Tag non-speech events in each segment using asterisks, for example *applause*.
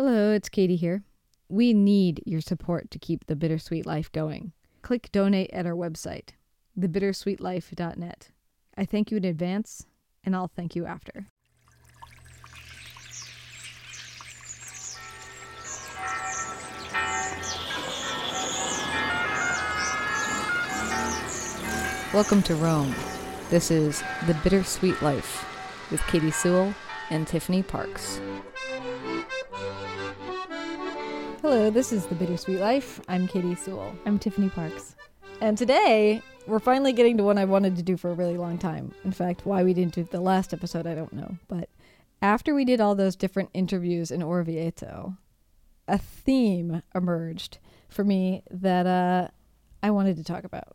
Hello, it's Katy here. We need your support to keep the Bittersweet Life going. Click donate at our website, thebittersweetlife.net. I thank you in advance, and I'll thank you after. Welcome to Rome. This is The Bittersweet Life with Katy Sewall and Tiffany Parks. Hello, this is The Bittersweet Life. I'm Katy Sewall. I'm Tiffany Parks. And today, we're finally getting to one I wanted to do for a really long time. In fact, why we didn't do the last episode, I don't know. But after we did all those different interviews in Orvieto, a theme emerged for me that uh, I wanted to talk about,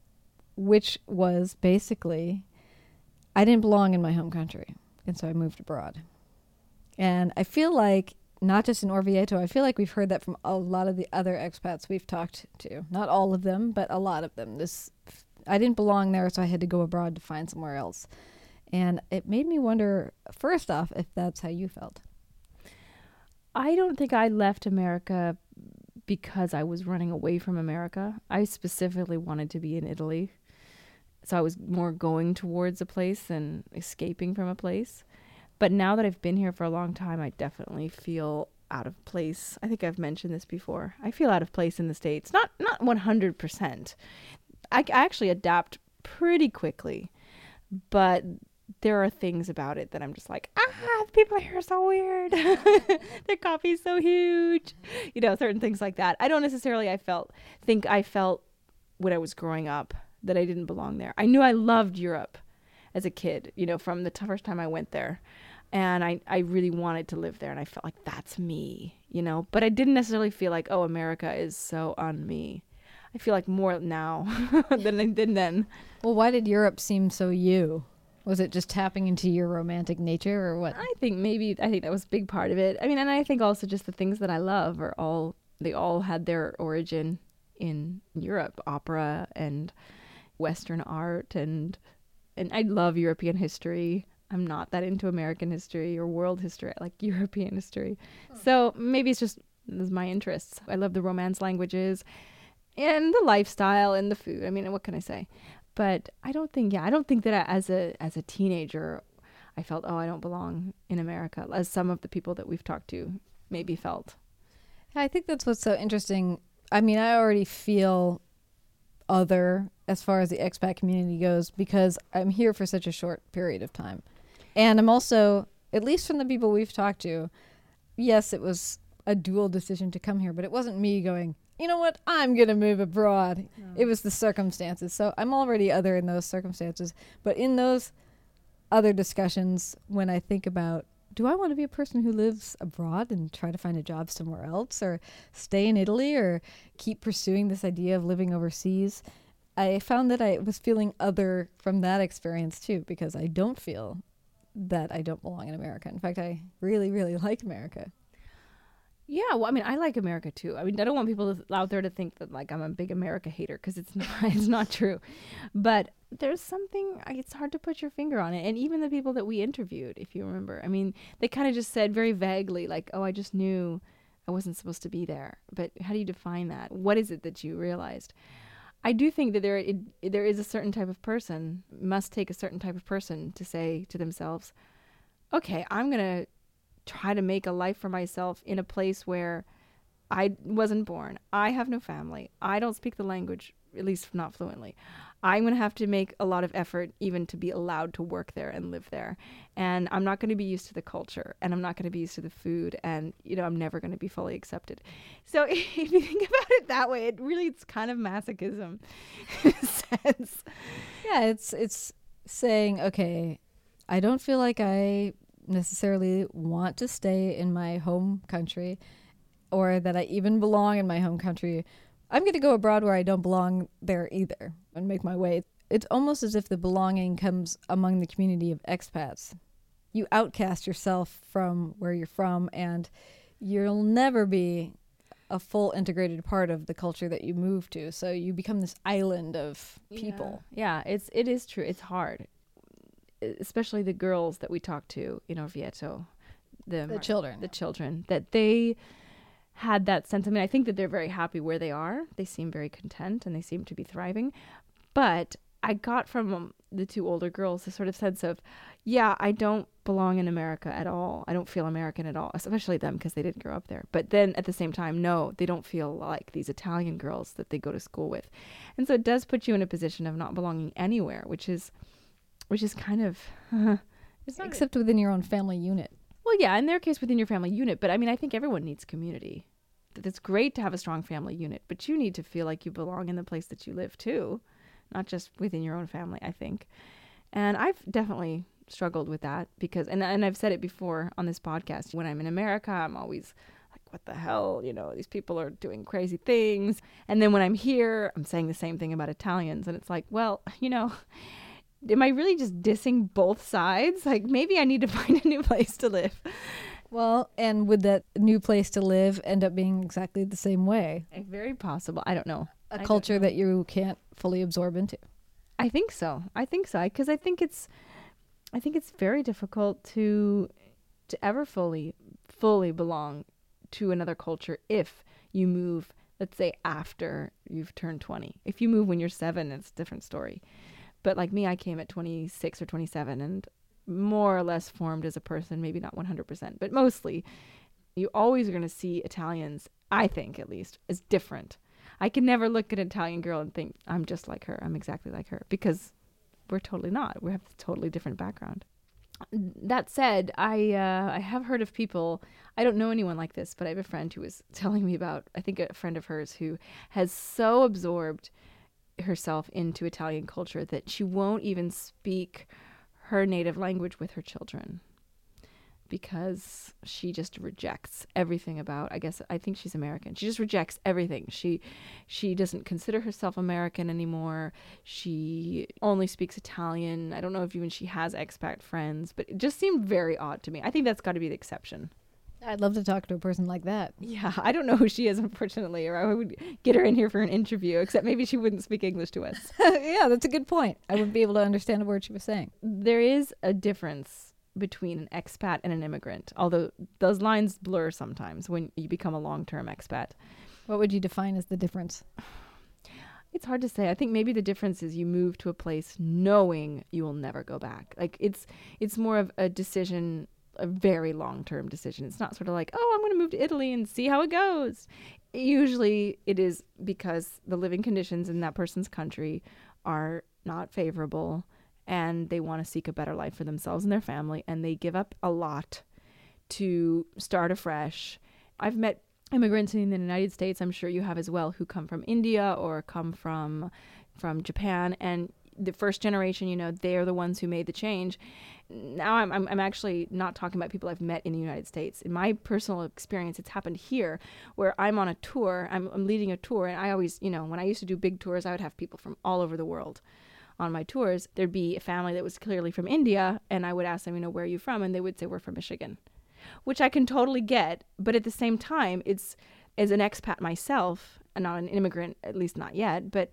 which was basically I didn't belong in my home country. And so I moved abroad. And I feel like not just in Orvieto, I feel like we've heard that from a lot of the other expats we've talked to. Not all of them, but a lot of them. This I didn't belong there, so I had to go abroad to find somewhere else. And it made me wonder first off if that's how you felt. I don't think I left America because I was running away from America. I specifically wanted to be in Italy. So I was more going towards a place than escaping from a place. But now that I've been here for a long time, I definitely feel out of place. I think I've mentioned this before. I feel out of place in the states. Not not 100%. I, I actually adapt pretty quickly. But there are things about it that I'm just like, ah, the people here are so weird. *laughs* Their coffee's so huge. You know, certain things like that. I don't necessarily I felt think I felt when I was growing up that I didn't belong there. I knew I loved Europe as a kid, you know, from the first time I went there and I, I really wanted to live there and I felt like that's me, you know. But I didn't necessarily feel like, oh, America is so on me. I feel like more now *laughs* than I did then. Well, why did Europe seem so you? Was it just tapping into your romantic nature or what? I think maybe I think that was a big part of it. I mean, and I think also just the things that I love are all they all had their origin in Europe, opera and Western art and and I love European history. I'm not that into American history or world history. Like *laughs* European history. Hmm. So maybe it's just my interests. I love the Romance languages and the lifestyle and the food. I mean, what can I say? But I don't think yeah, I don't think that I, as a as a teenager I felt oh, I don't belong in America as some of the people that we've talked to maybe felt. I think that's what's so interesting. I mean, I already feel other as far as the expat community goes because I'm here for such a short period of time. And I'm also, at least from the people we've talked to, yes, it was a dual decision to come here, but it wasn't me going, you know what, I'm going to move abroad. No. It was the circumstances. So I'm already other in those circumstances. But in those other discussions, when I think about, do I want to be a person who lives abroad and try to find a job somewhere else or stay in Italy or keep pursuing this idea of living overseas? I found that I was feeling other from that experience too because I don't feel that I don't belong in America. In fact, I really, really *laughs* like America. Yeah, well, I mean, I like America too. I mean, I don't want people out there to think that like I'm a big America hater because it's *laughs* not. It's not true. But there's something. It's hard to put your finger on it. And even the people that we interviewed, if you remember, I mean, they kind of just said very vaguely, like, "Oh, I just knew I wasn't supposed to be there." But how do you define that? What is it that you realized? I do think that there it, there is a certain type of person must take a certain type of person to say to themselves, "Okay, I'm to try to make a life for myself in a place where I wasn't born. I have no family. I don't speak the language, at least not fluently. I'm going to have to make a lot of effort even to be allowed to work there and live there. And I'm not going to be used to the culture and I'm not going to be used to the food and you know I'm never going to be fully accepted. So *laughs* if you think about it that way, it really it's kind of masochism *laughs* in a sense. Yeah, it's it's saying, okay, I don't feel like I necessarily want to stay in my home country or that I even belong in my home country I'm going to go abroad where I don't belong there either and make my way. It's almost as if the belonging comes among the community of expats. You outcast yourself from where you're from, and you'll never be a full integrated part of the culture that you move to. So you become this island of people. Yeah, yeah it's it is true. It's hard, especially the girls that we talk to in Orvieto, the, the children, the children that they had that sentiment. I mean, I think that they're very happy where they are. They seem very content and they seem to be thriving. But I got from um, the two older girls a sort of sense of, yeah, I don't belong in America at all. I don't feel American at all, especially them because they didn't grow up there. But then at the same time, no, they don't feel like these Italian girls that they go to school with. And so it does put you in a position of not belonging anywhere, which is which is kind of *laughs* it's not except within your own family unit. Well, yeah, in their case within your family unit, but I mean, I think everyone needs community. It's great to have a strong family unit, but you need to feel like you belong in the place that you live too not just within your own family, I think. And I've definitely struggled with that because and and I've said it before on this podcast. When I'm in America, I'm always like what the hell, you know, these people are doing crazy things. And then when I'm here, I'm saying the same thing about Italians and it's like, well, *laughs* you know, am I really just dissing both sides? *laughs* Like maybe I need to *laughs* find a new place to live. Well, and would that new place to live end up being exactly the same way? Eh, very possible. I don't know a I culture that you can't fully absorb into. I think so. I think so because I think it's I think it's very difficult to to ever fully fully belong to another culture if you move let's say after you've turned 20. If you move when you're 7 it's a different story. But like me I came at 26 or 27 and more or less formed as a person, maybe not 100%, but mostly you always are going to see Italians, I think at least, as different I can never look at an Italian girl and think I'm just like her. I'm exactly like her because we're totally not. We have a totally different background. That said, I uh, I have heard of people. I don't know anyone like this, but I have a friend who was *laughs* telling me about. I think a friend of hers who has so absorbed herself into Italian culture that she won't even speak her native language with her children because she just rejects everything about I guess I think she's American. She just rejects everything. She she doesn't consider herself American anymore. She only speaks Italian. I don't know if even she has expat friends, but it just seemed very odd to me. I think that's got to be the exception. I'd love to talk to a person like that. Yeah, I don't know who she is, unfortunately, or I would get her in here for an interview, except maybe she wouldn't speak English to us. *laughs* yeah, that's a good point. I wouldn't be able to understand a word she was saying. There is a difference between an expat and an immigrant, although those lines blur sometimes when you become a long term expat. What would you define as the difference? It's hard to say. I think maybe the difference is you move to a place knowing you will never go back. Like it's it's more of a decision, a very long term decision. It's not sort of like, oh, I'm going to move to Italy and see how it goes. Usually it is because the living conditions in that person's country are not favorable and they want to seek a better life for themselves and their family and they give up a lot to start afresh. I've met immigrants in the United States, I'm sure you have as well, who come from India or come from from Japan and the first generation, you know, they're the ones who made the change. Now I'm, I'm, I'm actually not talking about people I've met in the United States. In my personal experience, it's happened here where I'm on a tour, I'm, I'm leading a tour, and I always, you know, when I used to do big tours, I would have people from all over the world on my tours, there'd be a family that was clearly from India, and I would ask them, you know, where are you from? And they would say, we're from Michigan, which I can totally get. But at the same time, it's as an expat myself, and not an immigrant, at least not yet, but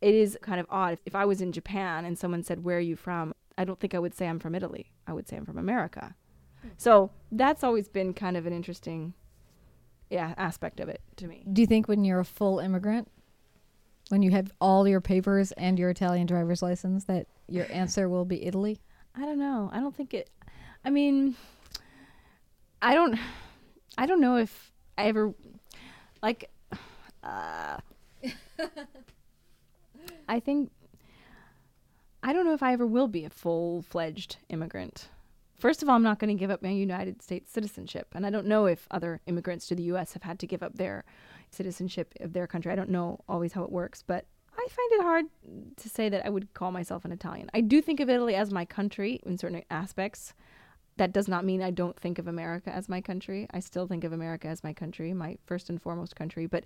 it is kind of odd. If I was in Japan and someone said, where are you from? I don't think I would say I'm from Italy. I would say I'm from America. So that's always been kind of an interesting yeah, aspect of it to me. Do you think when you're a full immigrant, when you have all your papers and your Italian driver's license that your *laughs* answer will be Italy? I don't know. I don't think it. I mean, I don't. I don't know if I ever like. Uh, *laughs* I think. I don't know if I ever will be a full fledged immigrant. First of all, I'm not going to give up my United States citizenship. And I don't know if other immigrants to the U.S. have had to give up their citizenship of their country. I don't know always how it works, but I find it hard to say that I would call myself an Italian. I do think of Italy as my country in certain aspects. That does not mean I don't think of America as my country. I still think of America as my country, my first and foremost country. But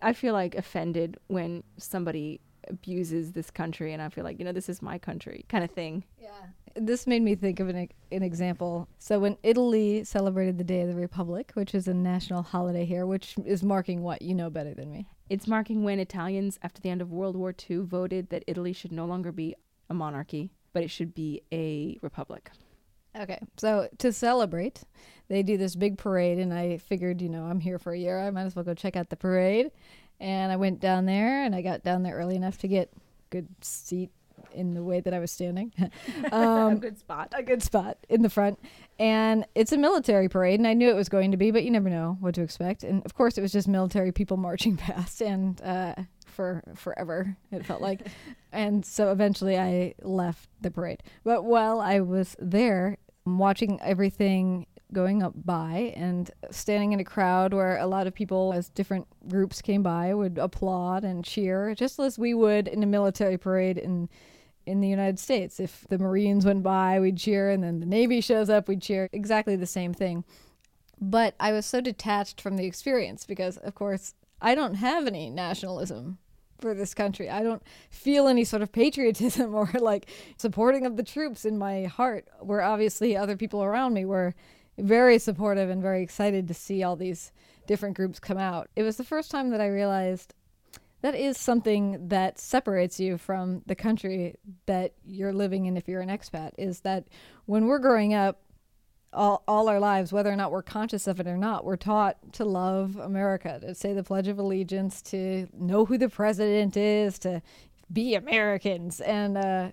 I feel like offended when somebody abuses this country and I feel like, you know, this is my country kind of thing. Yeah. This made me think of an, an example. So when Italy celebrated the Day of the Republic, which is a national holiday here, which is marking what? You know better than me. It's marking when Italians, after the end of World War II, voted that Italy should no longer be a monarchy, but it should be a republic. Okay, so to celebrate, they do this big parade, and I figured, you know, I'm here for a year. I might as well go check out the parade. And I went down there, and I got down there early enough to get good seat in the way that I was standing. *laughs* um, a good spot. a good spot in the front. And it's a military parade, and I knew it was going to be, but you never know what to expect. And of course, it was just military people *laughs* marching past, and uh, for forever it felt like. *laughs* and so eventually, I left the parade. But while I was there, watching everything going up by and standing in a crowd where a lot of people as different groups came by would applaud and cheer just as we would in a military parade in in the United States. If the Marines went by, we'd cheer, and then the Navy shows up, we'd cheer. Exactly the same thing. But I was so detached from the experience because, of course, I don't have any nationalism for this country. I don't feel any sort of patriotism *laughs* or like supporting of the troops in my heart, where obviously other people around me were very supportive and very excited to see all these different groups come out. It was the first time that I realized that is something that separates you from the country that you're living in if you're an expat is that when we're growing up all, all our lives whether or not we're conscious of it or not we're taught to love america to say the pledge of allegiance to know who the president is to be americans and uh,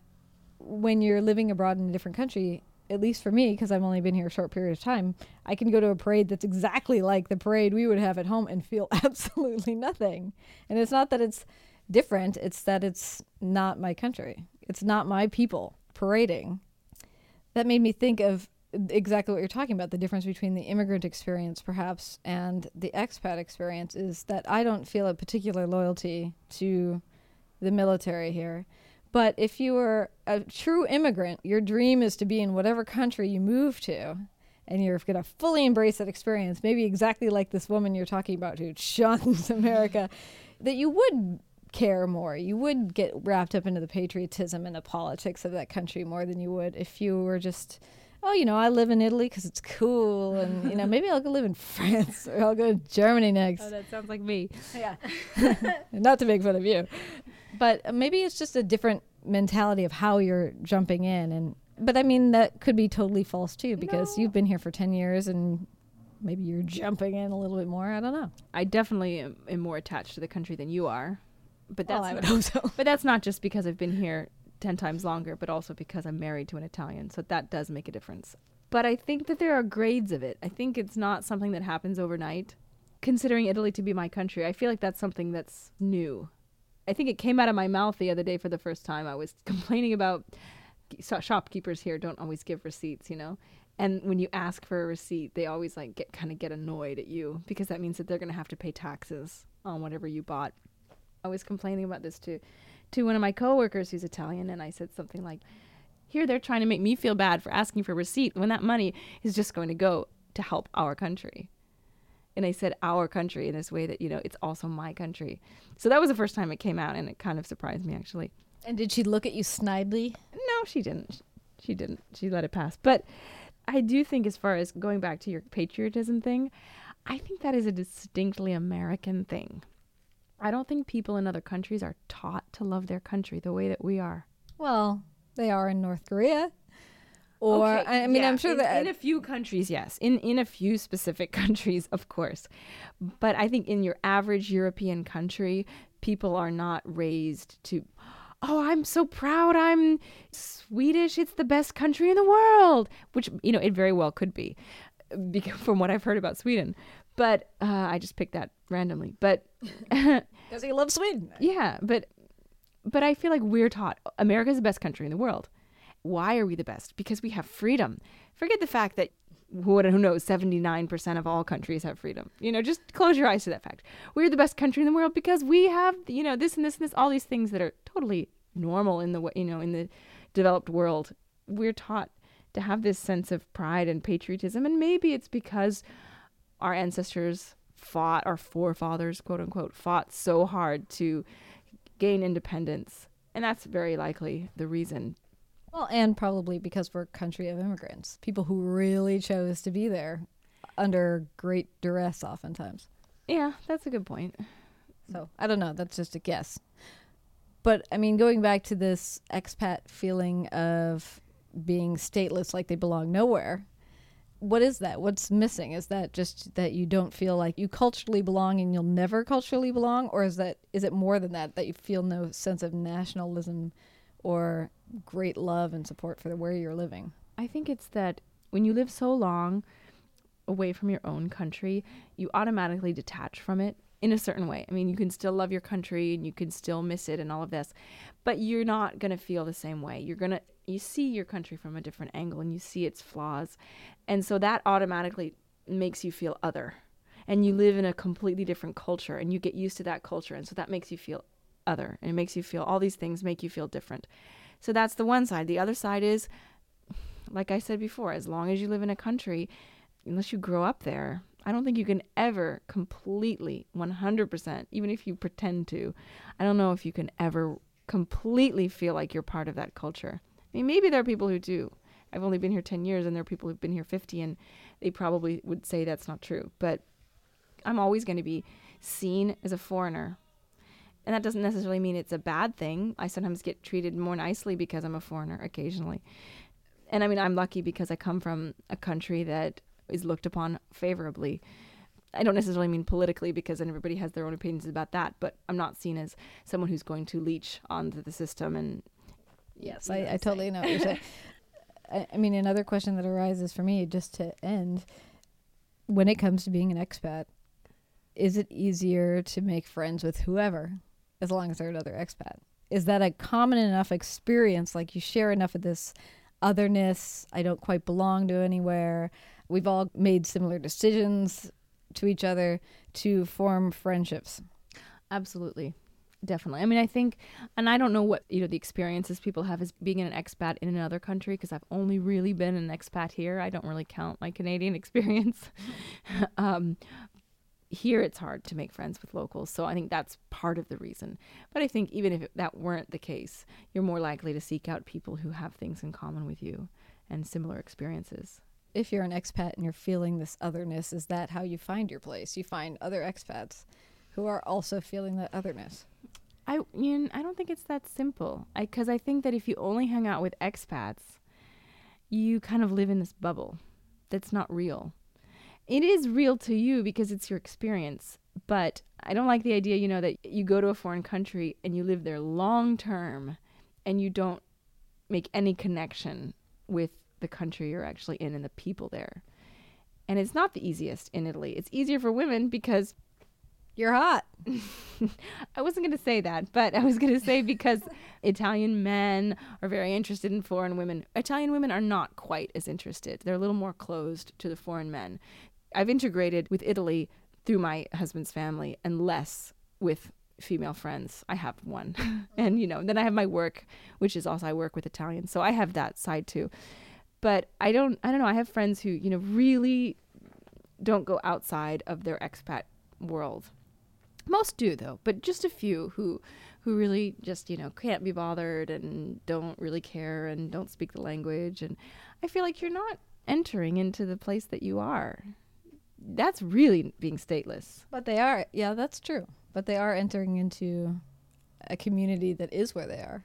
when you're living abroad in a different country at least for me, because I've only been here a short period of time, I can go to a parade that's exactly like the parade we would have at home and feel *laughs* absolutely nothing. And it's not that it's different, it's that it's not my country. It's not my people parading. That made me think of exactly what you're talking about the difference between the immigrant experience, perhaps, and the expat experience is that I don't feel a particular loyalty to the military here. But if you were a true immigrant, your dream is to be in whatever country you move to, and you're going to fully embrace that experience, maybe exactly like this woman you're talking about who shuns *laughs* America, that you would care more. You would get wrapped up into the patriotism and the politics of that country more than you would if you were just, oh, you know, I live in Italy because it's cool, and you know, maybe I'll go live in *laughs* France or I'll go to Germany next. Oh, that sounds like me. Yeah, *laughs* not to make fun of you but maybe it's just a different mentality of how you're jumping in and but i mean that could be totally false too because No. you've been here for 10 years and maybe you're jumping in a little bit more i don't know I definitely am, am more attached to the country than you are, but that's well, i would hope so *laughs* but that's not just because I've been here ten times longer, but also because I'm married to an Italian, so that does make a difference. But I think that there are grades of it. I think it's not something that happens overnight. Considering Italy to be my country, I feel like that's something that's new. I think it came out of my mouth the other day for the first time. I was *laughs* complaining about shopkeepers here don't always give receipts, you know. And when you ask for a receipt, they always like get kind of get annoyed at you because that means that they're going to have to pay taxes on whatever you bought. I was complaining about this to to one of my coworkers who's Italian and I said something like, "Here they're trying to make me feel bad for asking for a receipt when that money is just going to go to help our country." And I said our country in this way that, you know, it's also my country. So that was the first time it came out and it kind of surprised me actually. and did she look at you snidely No, she didn't. She didn't. She let it pass. But I do think, as far as going back to your patriotism thing, I think that is a distinctly American thing. I don't think people in other countries are taught to love their country the way that we are. well they are in north korea or I, I mean i'm sure in, that in a few countries, yes, in in a few specific *laughs* countries, of course, but I think in your average European country, people are not raised to. Oh, I'm so proud. I'm Swedish. It's the best country in the world, which you know it very well could be, *laughs* from what I've heard about Sweden. But uh, I just picked that randomly. But *laughs* because he loves sweden yeah, but but I feel like we're taught America's the best country in the world. Why are we the best? Because we have freedom. Forget the fact that who, knows, 79% of all countries have freedom. You know, just close your eyes to that fact. We're the best country in the world because we have, you know, this and this and this, all these things that are totally normal in the, you know, in the developed world. We're taught to have this sense of pride and patriotism. And maybe it's because our ancestors fought, our forefathers, quote unquote, fought so hard to gain independence. And that's very likely the reason. Well and probably because we're a country of immigrants people who really chose to be there under great duress oftentimes Yeah, that's a good point. So I don't know. That's just a guess. But I mean, going back to this expat feeling of being stateless like they belong nowhere. What is that? What's missing? Is that just that you don't feel like you culturally belong and you'll never culturally belong or is that is it more than that that you feel no sense of nationalism or great love and support for where you're living? I think it's that when you live so long away from your own country, you automatically detach from it in a certain way. I mean, you can still love your country and you can still miss it and all of this, but you're not going to feel the same way. You're going to you see your country from a different angle and you see its flaws. And so that automatically makes you feel other. And you live in a completely different culture and you get used to that culture and so that makes you feel other and it makes you feel all these things make you feel different. So that's the one side. The other side is like I said before, as long as you live in a country, unless you grow up there, I don't think you can ever completely 100%, even if you pretend to. I don't know if you can ever completely feel like you're part of that culture. I mean, maybe there are people who do. I've only been here 10 years and there are people who've been here 50 and they probably would say that's not true. But I'm always going to be seen as a foreigner. And that doesn't necessarily mean it's a bad thing. I sometimes get treated more nicely because I'm a foreigner occasionally. And I mean, I'm lucky because I come from a country that is looked upon favorably. I don't necessarily mean politically because everybody has their own opinions about that, but I'm not seen as someone who's going to leech onto the system and Yes, I, I totally know what you're saying. *laughs* I, I mean, another question that arises for me, just to end, when it comes to being an expat, is it easier to make friends with whoever, as long as they're another expat? Is that a common enough experience? Like you share enough of this otherness. I don't quite belong to anywhere. We've all made similar decisions to each other to form friendships. Absolutely. Definitely. I mean, I think, and I don't know what, you know, the experiences people have as being an expat in another country because I've only really been an expat here. I don't really count my Canadian *laughs* experience. *laughs* um, here it's hard to make friends with locals. So I think that's part of the reason. But I think even if that weren't the case, you're more likely to seek out people who have things in common with you and similar experiences. If you're an expat and you're feeling this otherness, is that how you find your place? You find other expats who are also feeling that otherness. I you know, I don't think it's that simple. I cuz I think that if you only hang out with expats, you kind of live in this bubble that's not real it is real to you because it's your experience. But I don't like the idea, you know, that you go to a foreign country and you live there long term and you don't make any connection with the country you're actually in and the people there. And it's not the easiest in Italy. It's easier for women because you're hot. *laughs* I wasn't going to say that, but I was going to say because *laughs* Italian men are very interested in foreign women. Italian women are not quite as interested. They're a little more closed to the foreign men. I've integrated with Italy through my husband's family and less with female friends. I have one. *laughs* and you know, then I have my work, which is also I work with Italians. So I have that side too. But I don't I don't know, I have friends who, you know, really don't go outside of their expat world. Most do though, but just a few who who really just, you know, can't be bothered and don't really care and don't speak the language and I feel like you're not entering into the place that you are that's really being stateless. But they are, yeah, that's true. But they are entering into a community that is where they are.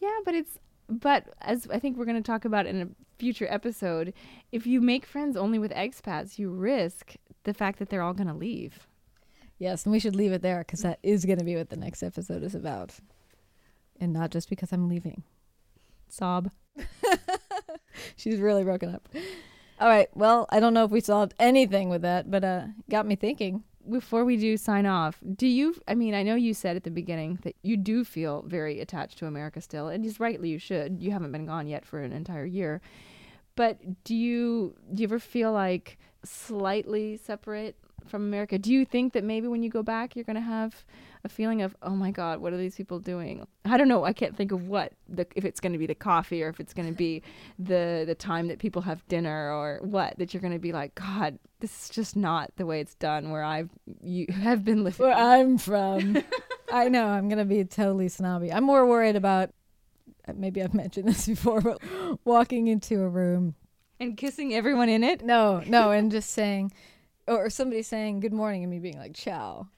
Yeah, but it's but as I think we're going to talk about in a future episode, if you make friends only with expats, you risk the fact that they're all going to leave. Yes, and we should leave it there because that is going to be what the next episode is about. And not just because I'm leaving. Sob. *laughs* She's really broken up. All right. Well, I don't know if we solved anything with that, but uh, got me thinking. Before we do sign off, do you? I mean, I know you said at the beginning that you do feel very attached to America still, and just rightly you should. You haven't been gone yet for an entire year, but do you? Do you ever feel like slightly separate from America? Do you think that maybe when you go back, you're going to have a feeling of, oh my God, what are these people doing? I don't know. I can't think of what the if it's going to be the coffee or if it's going to be the the time that people have dinner or what that you're going to be like, God, this is just not the way it's done where I've you have been living. Where I'm from. *laughs* I know I'm going to be totally snobby. I'm more worried about uh, maybe I've mentioned this *laughs* before, but walking into a room and kissing everyone in it. No, no, and just saying, or somebody saying good morning and me being like ciao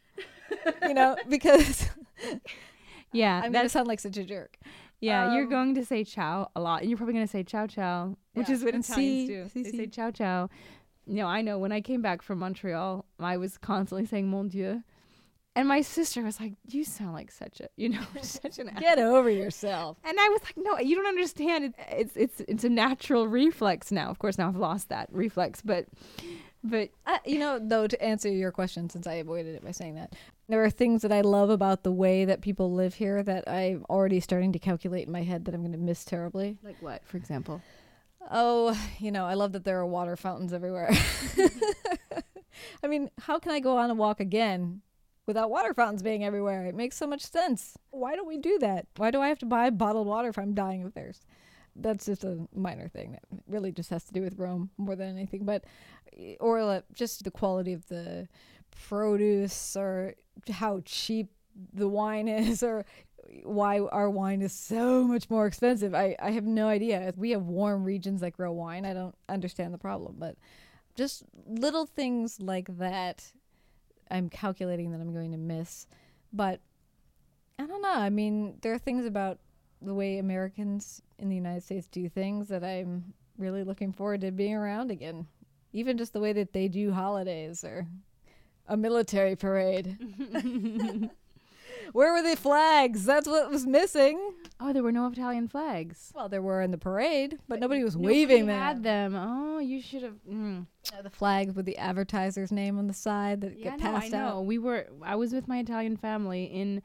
you know, *laughs* because yeah, I'm gonna sound like such a jerk. Yeah, you're Um, going to say ciao a lot, and you're probably going to say ciao ciao, which Yeah, is what and Italians si, do. si, they si. say ciao ciao. You know, I know when I came back from Montreal, I was constantly saying mon dieu, and my sister was like, "You sound like such a, you know, *laughs* such an." Get over yourself. And I was like, "No, you don't understand. It, it's it's it's a natural reflex now. Of course, now I've lost that reflex, but but Uh, you know, though, to answer your question, since I avoided it by saying that, there are things that I love about the way that people live here that I'm already starting to calculate in my head that I'm going to miss terribly. like what, for example? Oh, you know, I love that there are water fountains everywhere. *laughs* I mean, how can I go on a walk again without water fountains being everywhere? It makes so much sense. Why don't we do that? Why do I have to buy bottled water if I'm dying of thirst? That's just a minor thing that really just has to do with Rome more than anything. But, eh, or like, just the quality of the produce or how cheap the wine *laughs* is or why our wine is so much more expensive. I, I have no idea. We have warm regions that grow wine. I don't understand the problem, but just little things like that I'm calculating that I'm going to miss. But I don't know. I mean, there are things about the way Americans in the United States do things that I'm really looking forward to being around again. Even just the way that they do holidays or a military parade. *laughs* *laughs* Where were the flags? That's what was missing. Oh, there were no Italian flags. Well, there were in the parade, but nobody was Nobody waving them. had them. Oh, you should have. Mm. The flags with the advertiser's name on the side that Yeah, get no, I passed know. out. We were. I was with my Italian family in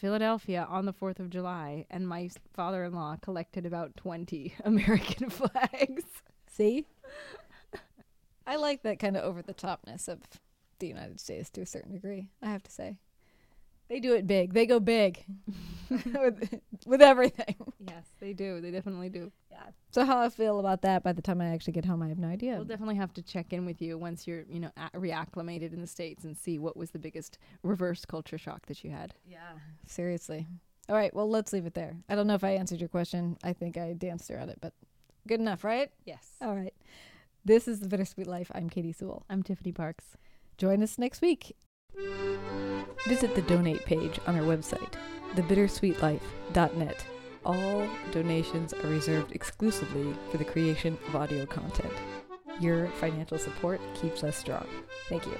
Philadelphia on the Fourth of July, and my father-in-law collected about twenty *laughs* American *laughs* flags. See? I like that kind of over the topness of the United States to a certain degree, I have to say. They do it big. They go big *laughs* with, with everything. Yes, they do. They definitely do. Yeah. So how I feel about that by the time I actually get home, I have no idea. We'll definitely have to check in with you once you're, you know, a- reacclimated in the states and see what was the biggest reverse culture shock that you had. yeah. Seriously. All right. Well, let's leave it there. I don't know if I answered your question. I think I danced around it, but good enough, right? Yes. All right. This is the Bittersweet Life. I'm Katy Sewall. I'm Tiffany Parks. Join us next week. Visit the donate page on our website, thebittersweetlife.net. All donations are reserved exclusively for the creation of audio content. Your financial support keeps us strong. Thank you.